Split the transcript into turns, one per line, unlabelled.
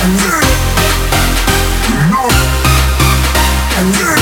And you're you're